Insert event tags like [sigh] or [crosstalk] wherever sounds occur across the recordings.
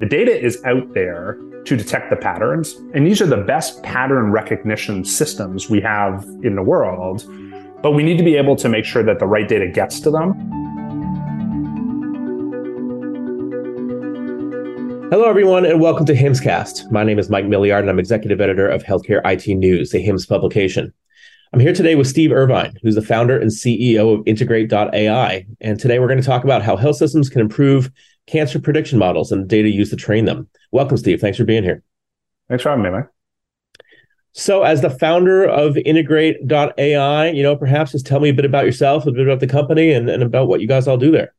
The data is out there to detect the patterns, and these are the best pattern recognition systems we have in the world. But we need to be able to make sure that the right data gets to them. Hello, everyone, and welcome to HIMSScast. My name is Mike Miliard, and I'm executive editor of Healthcare IT News, the HIMSS publication. I'm here today with Steve Irvine, who's the founder and CEO of Integrate.ai. And today we're going to talk about how health systems can improve cancer prediction models and data used to train them. Welcome, Steve. Thanks for being here. Thanks for having me, Mike. So, as the founder of Integrate.ai, you know, perhaps just tell me a bit about yourself, a bit about the company, and, and about what you guys all do there.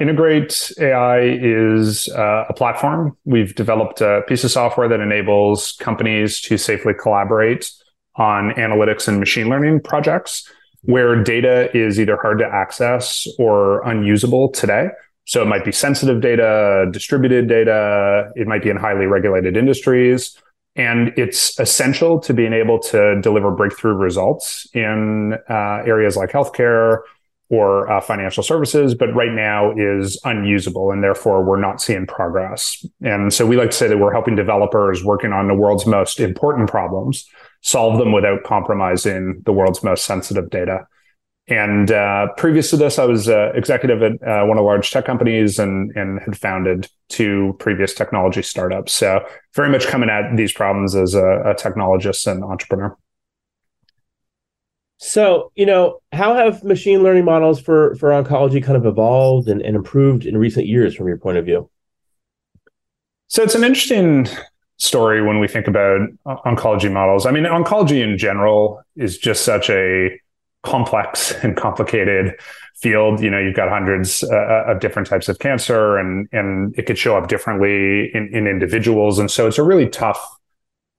Integrate AI is uh, a platform. We've developed a piece of software that enables companies to safely collaborate on analytics and machine learning projects where data is either hard to access or unusable today. So it might be sensitive data, distributed data, it might be in highly regulated industries. And it's essential to being able to deliver breakthrough results in uh, areas like healthcare or uh, financial services, but right now is unusable. And therefore, we're not seeing progress. And so we like to say that we're helping developers working on the world's most important problems solve them without compromising the world's most sensitive data. And uh, previous to this, I was uh, executive at uh, one of the large tech companies and, and had founded two previous technology startups. So very much coming at these problems as a, a technologist and entrepreneur. So, you know, how have machine learning models for, for oncology kind of evolved and, and improved in recent years from your point of view? So it's an interesting story when we think about oncology models. I mean, oncology in general is just such a complex and complicated field. You know, you've got hundreds uh, of different types of cancer, and and it could show up differently in, in individuals, and so it's a really tough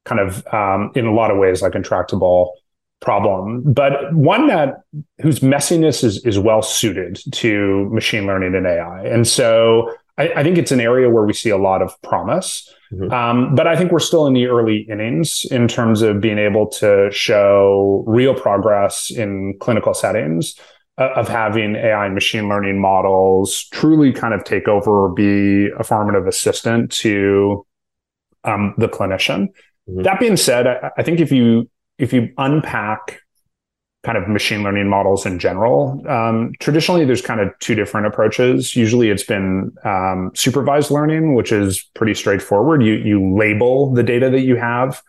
kind of um, in a lot of ways like intractable problem, but one that whose messiness is is well suited to machine learning and AI, and so I, I think it's an area where we see a lot of promise. Mm-hmm. Um, but I think we're still in the early innings in terms of being able to show real progress in clinical settings uh, of having AI and machine learning models truly kind of take over or be a formative assistant to um, the clinician. Mm-hmm. That being said, I, I think if you if you unpack kind of machine learning models in general. Um, traditionally, there's kind of two different approaches. Usually, it's been um, supervised learning, which is pretty straightforward. You you label the data that you have,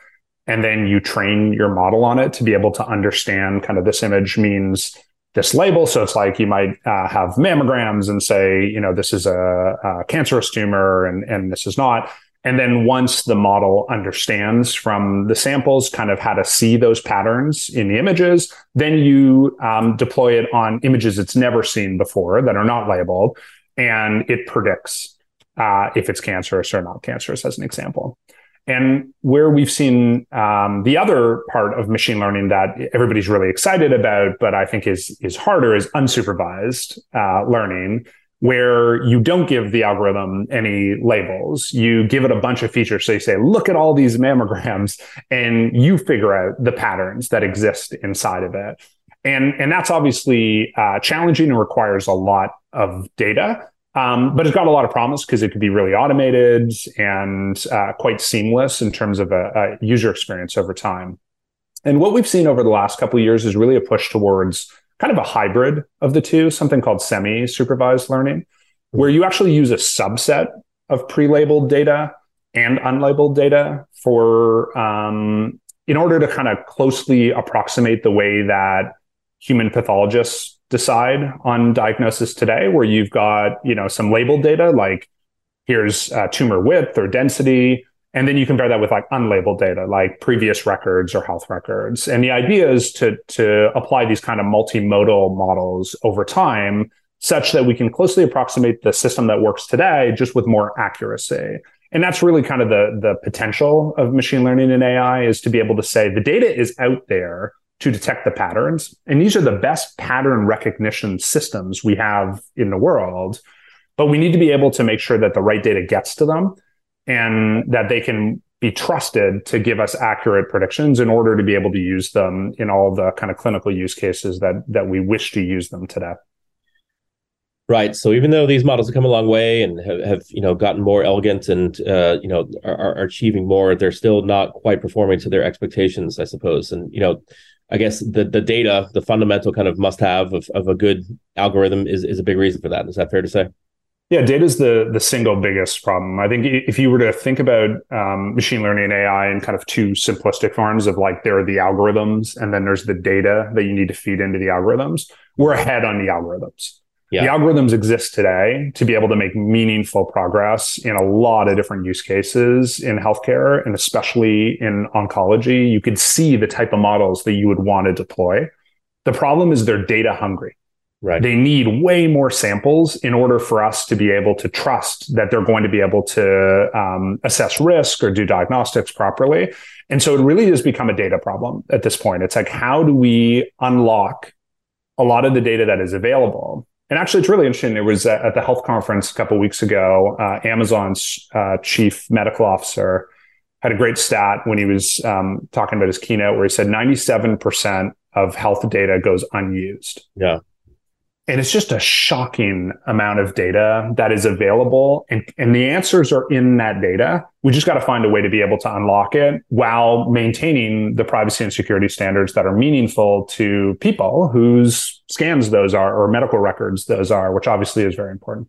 and then you train your model on it to be able to understand kind of this image means this label. So it's like you might uh, have mammograms and say, you know, this is a, a cancerous tumor, and and this is not. And then once the model understands from the samples kind of how to see those patterns in the images, then you um, deploy it on images it's never seen before that are not labeled, and it predicts uh, if it's cancerous or not cancerous, as an example. And where we've seen um, the other part of machine learning that everybody's really excited about, but I think is is harder, is unsupervised uh, learning where you don't give the algorithm any labels. You give it a bunch of features. So you say, look at all these mammograms and you figure out the patterns that exist inside of it. And, and that's obviously uh, challenging and requires a lot of data. Um, but it's got a lot of promise because it could be really automated and uh, quite seamless in terms of a, a user experience over time. And what we've seen over the last couple of years is really a push towards kind of a hybrid of the two, something called semi supervised learning, where you actually use a subset of pre labeled data and unlabeled data for, um, in order to kind of closely approximate the way that human pathologists decide on diagnosis today, where you've got, you know, some labeled data like here's uh, tumor width or density, and then you compare that with like unlabeled data, like previous records or health records. And the idea is to, to apply these kind of multimodal models over time such that we can closely approximate the system that works today just with more accuracy. And that's really kind of the, the potential of machine learning and AI is to be able to say the data is out there to detect the patterns. And these are the best pattern recognition systems we have in the world. But we need to be able to make sure that the right data gets to them and that they can be trusted to give us accurate predictions in order to be able to use them in all the kind of clinical use cases that that we wish to use them today. Right. So even though these models have come a long way and have, have you know gotten more elegant and uh, you know are, are, achieving more, they're still not quite performing to their expectations, I suppose. And you know, I guess the the data, the fundamental kind of must have of, of a good algorithm is is a big reason for that. Is that fair to say? Yeah, data is the the single biggest problem. I think if you were to think about um, machine learning and AI in kind of two simplistic forms of like there are the algorithms and then there's the data that you need to feed into the algorithms, we're ahead on the algorithms. Yeah. The algorithms exist today to be able to make meaningful progress in a lot of different use cases in healthcare and especially in oncology. You could see the type of models that you would want to deploy. The problem is they're data hungry. Right. They need way more samples in order for us to be able to trust that they're going to be able to um, assess risk or do diagnostics properly. And so it really has become a data problem at this point. It's like, how do we unlock a lot of the data that is available? And actually, it's really interesting. It was at the health conference a couple weeks ago. Uh, Amazon's uh, chief medical officer had a great stat when he was um, talking about his keynote, where he said 97% of health data goes unused. Yeah. And it's just a shocking amount of data that is available. And, and the answers are in that data. We just got to find a way to be able to unlock it while maintaining the privacy and security standards that are meaningful to people whose scans those are or medical records those are, which obviously is very important.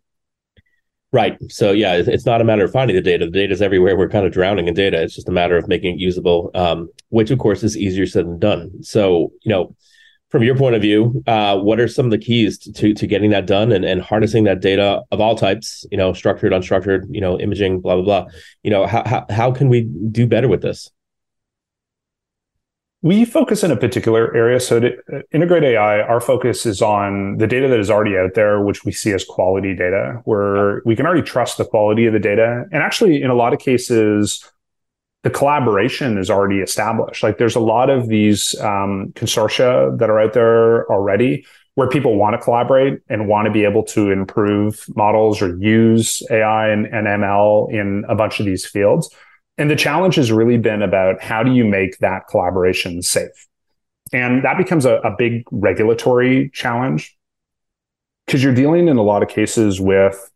Right. So yeah, it's not a matter of finding the data. The data is everywhere. We're kind of drowning in data. It's just a matter of making it usable, um, which of course is easier said than done. So you know, from your point of view, uh, what are some of the keys to to getting that done and, and harnessing that data of all types? You know, structured, unstructured, you know, imaging, blah blah blah. You know, how how, how can we do better with this? We focus in a particular area. So to uh, integrate AI, our focus is on the data that is already out there, which we see as quality data, where we can already trust the quality of the data. And actually, in a lot of cases, the collaboration is already established. Like there's a lot of these um, consortia that are out there already where people want to collaborate and want to be able to improve models or use AI and, and ML in a bunch of these fields. And the challenge has really been about how do you make that collaboration safe? And that becomes a, a big regulatory challenge because you're dealing in a lot of cases with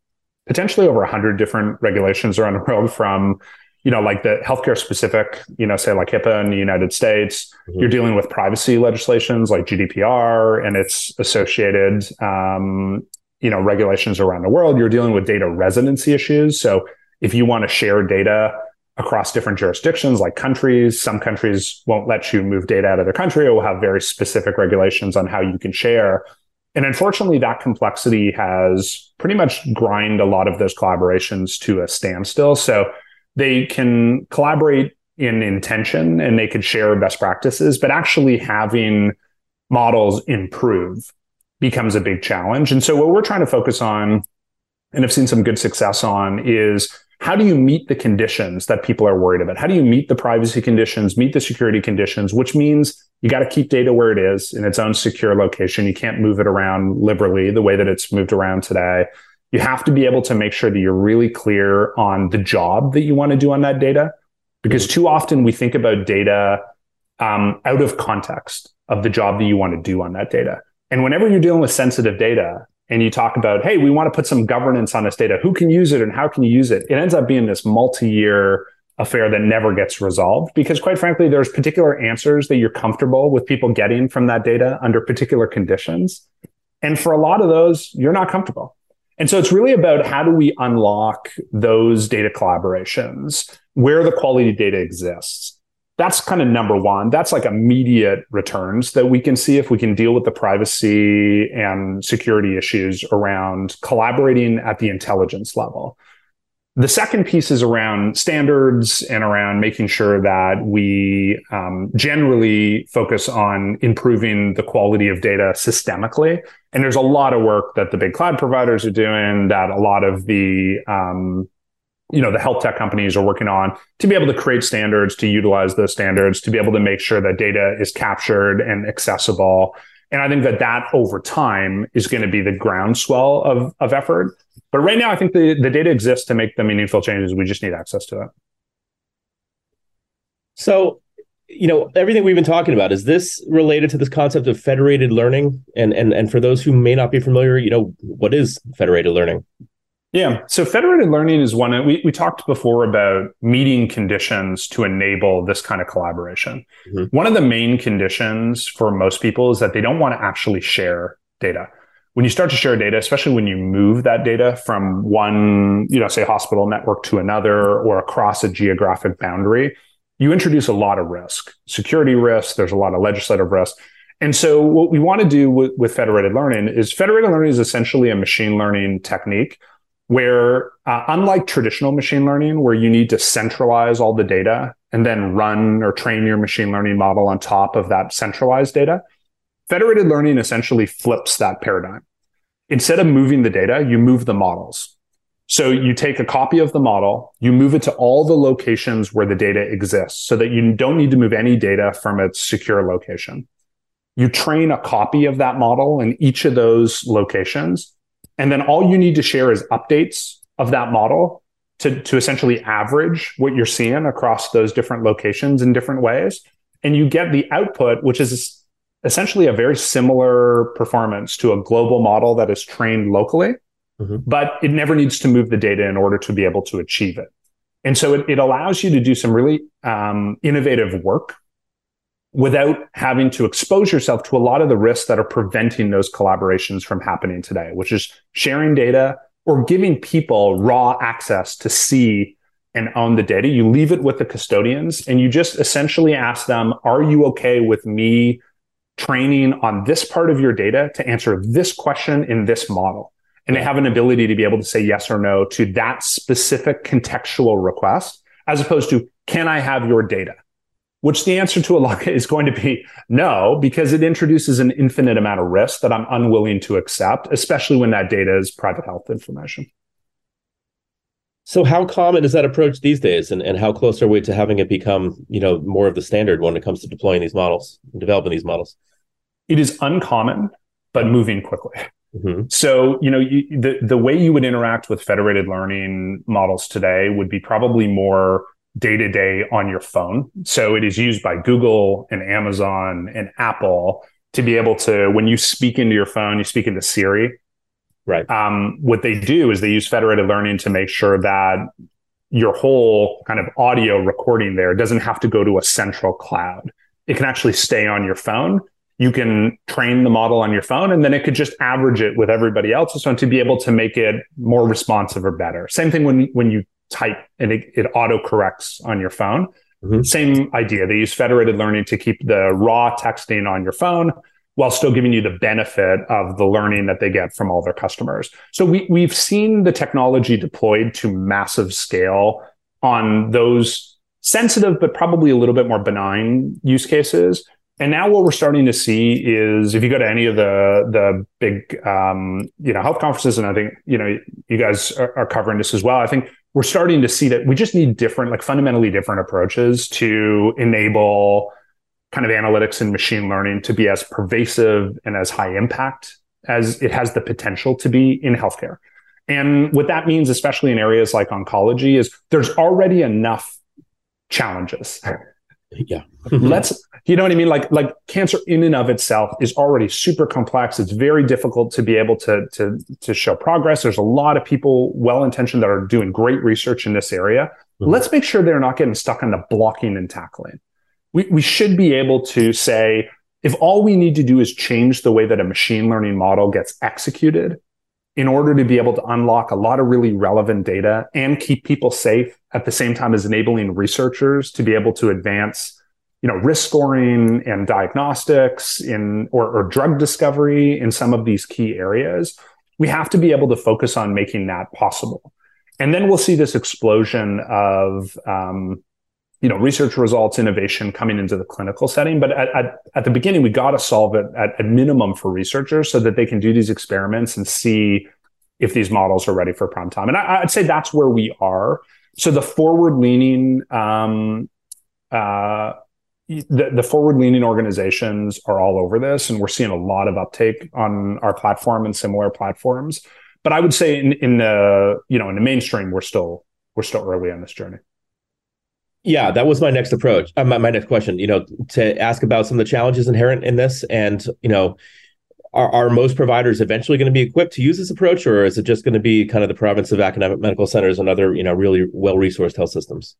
potentially over 100 different regulations around the world from you know, like the healthcare specific, you know, say like HIPAA in the United States, mm-hmm. you're dealing with privacy legislations like GDPR and its associated, um, you know, regulations around the world. You're dealing with data residency issues. So if you want to share data across different jurisdictions like countries, some countries won't let you move data out of their country or will have very specific regulations on how you can share. And unfortunately, that complexity has pretty much grind a lot of those collaborations to a standstill. So they can collaborate in intention and they could share best practices, but actually having models improve becomes a big challenge. And so what we're trying to focus on and have seen some good success on is how do you meet the conditions that people are worried about? How do you meet the privacy conditions, meet the security conditions, which means you got to keep data where it is in its own secure location. You can't move it around liberally the way that it's moved around today you have to be able to make sure that you're really clear on the job that you want to do on that data. Because too often we think about data um, out of context of the job that you want to do on that data. And whenever you're dealing with sensitive data and you talk about, hey, we want to put some governance on this data, who can use it and how can you use it? It ends up being this multi-year affair that never gets resolved because quite frankly, there's particular answers that you're comfortable with people getting from that data under particular conditions. And for a lot of those, you're not comfortable. And so it's really about how do we unlock those data collaborations where the quality data exists. That's kind of number one. That's like immediate returns that we can see if we can deal with the privacy and security issues around collaborating at the intelligence level. The second piece is around standards and around making sure that we um, generally focus on improving the quality of data systemically. And there's a lot of work that the big cloud providers are doing, that a lot of the um, you know the health tech companies are working on to be able to create standards to utilize those standards to be able to make sure that data is captured and accessible and i think that that over time is going to be the groundswell of, of effort but right now, I think the, the data exists to make the meaningful changes. We just need access to it. So, you know, everything we've been talking about is this related to this concept of federated learning? And and and for those who may not be familiar, you know, what is federated learning? Yeah. So federated learning is one we, we talked before about meeting conditions to enable this kind of collaboration. Mm-hmm. One of the main conditions for most people is that they don't want to actually share data. When you start to share data, especially when you move that data from one, you know, say hospital network to another or across a geographic boundary, you introduce a lot of risk, security risk. There's a lot of legislative risk. And so what we want to do with, with federated learning is federated learning is essentially a machine learning technique where uh, unlike traditional machine learning where you need to centralize all the data and then run or train your machine learning model on top of that centralized data federated learning essentially flips that paradigm instead of moving the data you move the models so you take a copy of the model you move it to all the locations where the data exists so that you don't need to move any data from its secure location you train a copy of that model in each of those locations and then all you need to share is updates of that model to, to essentially average what you're seeing across those different locations in different ways. And you get the output, which is essentially a very similar performance to a global model that is trained locally, mm-hmm. but it never needs to move the data in order to be able to achieve it. And so it, it allows you to do some really um, innovative work without having to expose yourself to a lot of the risks that are preventing those collaborations from happening today, which is sharing data or giving people raw access to see and own the data. You leave it with the custodians and you just essentially ask them, are you okay with me training on this part of your data to answer this question in this model? And they have an ability to be able to say yes or no to that specific contextual request, as opposed to, can I have your data? which the answer to a lot is going to be no, because it introduces an infinite amount of risk that I'm unwilling to accept, especially when that data is private health information. So how common is that approach these days? And, and how close are we to having it become, you know, more of the standard when it comes to deploying these models, and developing these models? It is uncommon, but moving quickly. Mm-hmm. So, you know, you, the, the way you would interact with federated learning models today would be probably more day to day on your phone. So it is used by Google and Amazon and Apple to be able to, when you speak into your phone, you speak into Siri. Right. Um, what they do is they use federated learning to make sure that your whole kind of audio recording there doesn't have to go to a central cloud. It can actually stay on your phone. You can train the model on your phone and then it could just average it with everybody else's phone to be able to make it more responsive or better. Same thing when, when you type and it, it auto corrects on your phone. Mm-hmm. Same idea. They use federated learning to keep the raw texting on your phone while still giving you the benefit of the learning that they get from all their customers. So we, we've seen the technology deployed to massive scale on those sensitive, but probably a little bit more benign use cases. And now what we're starting to see is if you go to any of the the big um, you know health conferences, and I think you know you guys are, are covering this as well. I think we're starting to see that we just need different, like fundamentally different approaches to enable kind of analytics and machine learning to be as pervasive and as high impact as it has the potential to be in healthcare. And what that means, especially in areas like oncology, is there's already enough challenges. Yeah. Let's you know what I mean? Like, like cancer in and of itself is already super complex. It's very difficult to be able to, to, to show progress. There's a lot of people well intentioned that are doing great research in this area. Mm-hmm. Let's make sure they're not getting stuck on the blocking and tackling. We, we should be able to say, if all we need to do is change the way that a machine learning model gets executed in order to be able to unlock a lot of really relevant data and keep people safe at the same time as enabling researchers to be able to advance you know, risk scoring and diagnostics in or, or drug discovery in some of these key areas, we have to be able to focus on making that possible. And then we'll see this explosion of, um, you know, research results, innovation coming into the clinical setting. But at, at, at the beginning, we got to solve it at a minimum for researchers so that they can do these experiments and see if these models are ready for prime time. And I, would say that's where we are. So the forward leaning, um, uh, the, the forward leaning organizations are all over this and we're seeing a lot of uptake on our platform and similar platforms but i would say in, in the you know in the mainstream we're still we're still early on this journey Yeah, that was my next approach. Uh, my, my next question, you know, to ask about some of the challenges inherent in this and, you know, are, are most providers eventually going to be equipped to use this approach or is it just going to be kind of the province of academic medical centers and other, you know, really well-resourced health systems?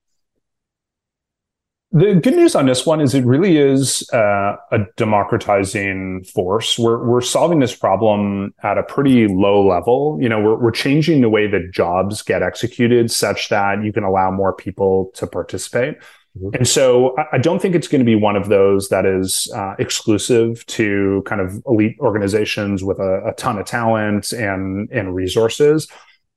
The good news on this one is it really is uh, a democratizing force. We're we're solving this problem at a pretty low level. You know, we're we're changing the way that jobs get executed such that you can allow more people to participate. Mm-hmm. And so I don't think it's going to be one of those that is uh, exclusive to kind of elite organizations with a, a ton of talent and and resources.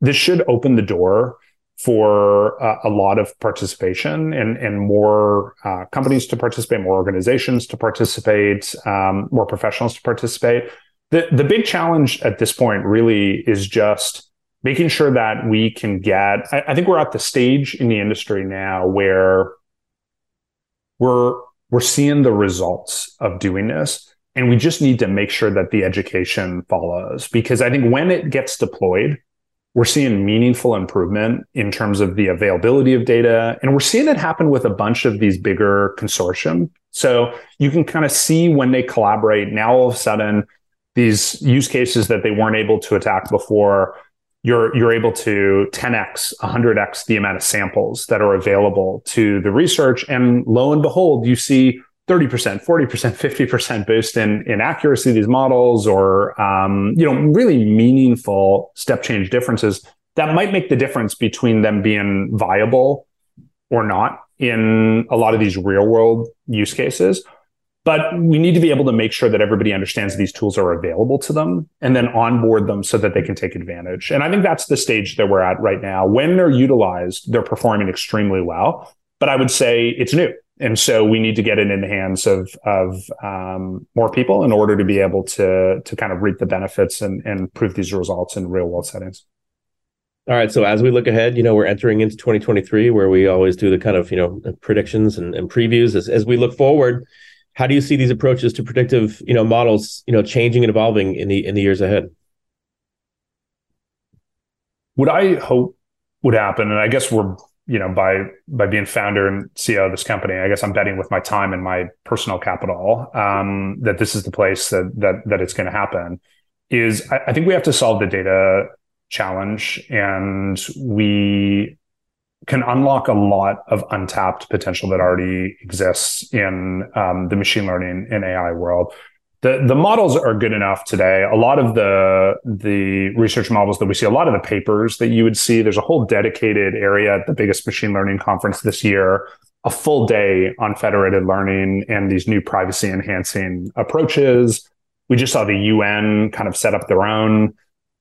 This should open the door for uh, a lot of participation and, and more uh, companies to participate, more organizations to participate, um, more professionals to participate. The, the big challenge at this point really is just making sure that we can get, I, I think we're at the stage in the industry now where we're, we're seeing the results of doing this. And we just need to make sure that the education follows because I think when it gets deployed, we're seeing meaningful improvement in terms of the availability of data. And we're seeing it happen with a bunch of these bigger consortium. So you can kind of see when they collaborate now all of a sudden these use cases that they weren't able to attack before, you're you're able to 10x, 100x the amount of samples that are available to the research. And lo and behold, you see 30%, 40%, 50% boost in, in accuracy of these models or, um, you know, really meaningful step change differences that might make the difference between them being viable or not in a lot of these real world use cases. But we need to be able to make sure that everybody understands these tools are available to them and then onboard them so that they can take advantage. And I think that's the stage that we're at right now. When they're utilized, they're performing extremely well. But I would say it's new and so we need to get it in the hands of of um, more people in order to be able to to kind of reap the benefits and and prove these results in real world settings. All right. So as we look ahead, you know, we're entering into 2023, where we always do the kind of you know predictions and, and previews. As, as we look forward, how do you see these approaches to predictive you know models you know changing and evolving in the in the years ahead? What I hope would happen, and I guess we're you know, by by being founder and CEO of this company, I guess I'm betting with my time and my personal capital um, that this is the place that that that it's going to happen. Is I, I think we have to solve the data challenge, and we can unlock a lot of untapped potential that already exists in um, the machine learning and AI world the the models are good enough today. A lot of the the research models that we see, a lot of the papers that you would see, there's a whole dedicated area at the biggest machine learning conference this year, a full day on federated learning and these new privacy enhancing approaches. We just saw the UN kind of set up their own,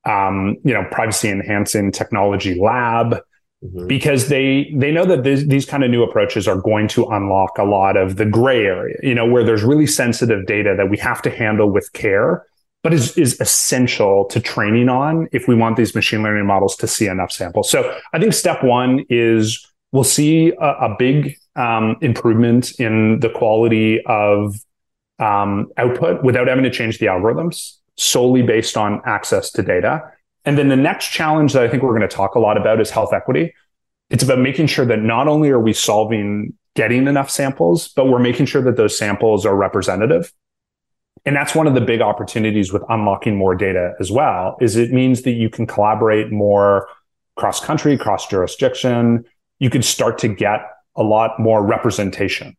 um, you know, privacy enhancing technology lab mm-hmm. because they they know that these, these kind of new approaches are going to unlock a lot of the gray area, you know, where there's really sensitive data that we have to handle with care, but is, is essential to training on if we want these machine learning models to see enough samples. So I think step one is we'll see a, a big um, improvement in the quality of um, output without having to change the algorithms solely based on access to data. And then the next challenge that I think we're going to talk a lot about is health equity. It's about making sure that not only are we solving getting enough samples, but we're making sure that those samples are representative. And that's one of the big opportunities with unlocking more data as well, is it means that you can collaborate more cross country, cross jurisdiction. You can start to get a lot more representation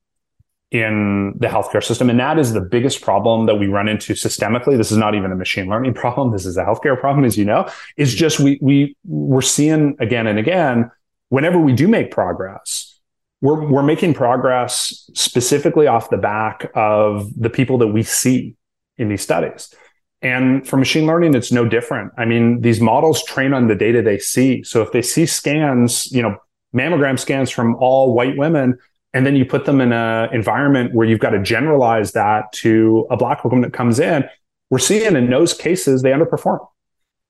in the healthcare system. And that is the biggest problem that we run into systemically. This is not even a machine learning [laughs] problem. This is a healthcare problem, as you know, is just we, we, we're seeing again and again, whenever we do make progress, we're, we're making progress specifically off the back of the people that we see in these studies. And for machine learning, it's no different. I mean, these models train on the data they see. So if they see scans, you know, mammogram scans from all white women, and then you put them in an environment where you've got to generalize that to a black woman that comes in. We're seeing in those cases they underperform.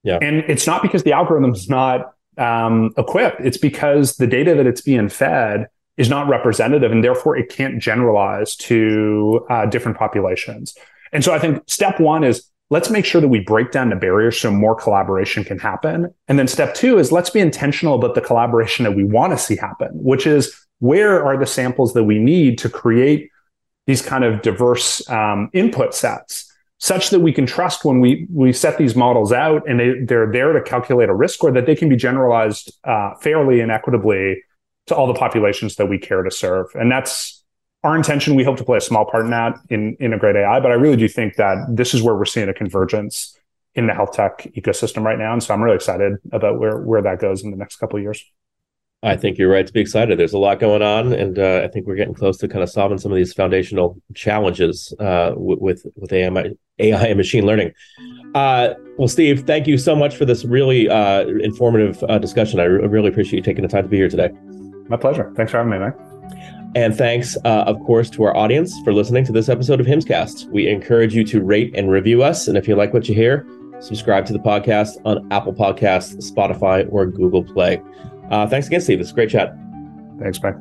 Yeah. And it's not because the algorithm's not um, equipped. It's because the data that it's being fed is not representative and therefore it can't generalize to uh, different populations. And so i think step one is let's make sure that we break down the barriers so more collaboration can happen. And then step two is let's be intentional about the collaboration that we want to see happen, which is where are the samples that we need to create these kind of diverse um, input sets such that we can trust when we we set these models out and they, they're there to calculate a risk score that they can be generalized uh, fairly and equitably to all the populations that we care to serve. And that's our intention. We hope to play a small part in that in integrate ai but i really do think that this is where we're seeing a convergence in the health tech ecosystem right now. And so i'm really excited about where where that goes in the next couple of years I think you're right to be excited. There's a lot going on, and uh, I think we're getting close to kind of solving some of these foundational challenges uh, with with AI, AI and machine learning. Uh, well, Steve, thank you so much for this really uh, informative uh, discussion. I re- really appreciate you taking the time to be here today. My pleasure. Thanks for having me, Mike. And thanks, uh, of course, to our audience for listening to this episode of HIMSScast. We encourage you to rate and review us, and if you like what you hear, subscribe to the podcast on Apple Podcasts, Spotify, or Google Play. Uh, thanks again, Steve. It's a great chat. Thanks, Mike.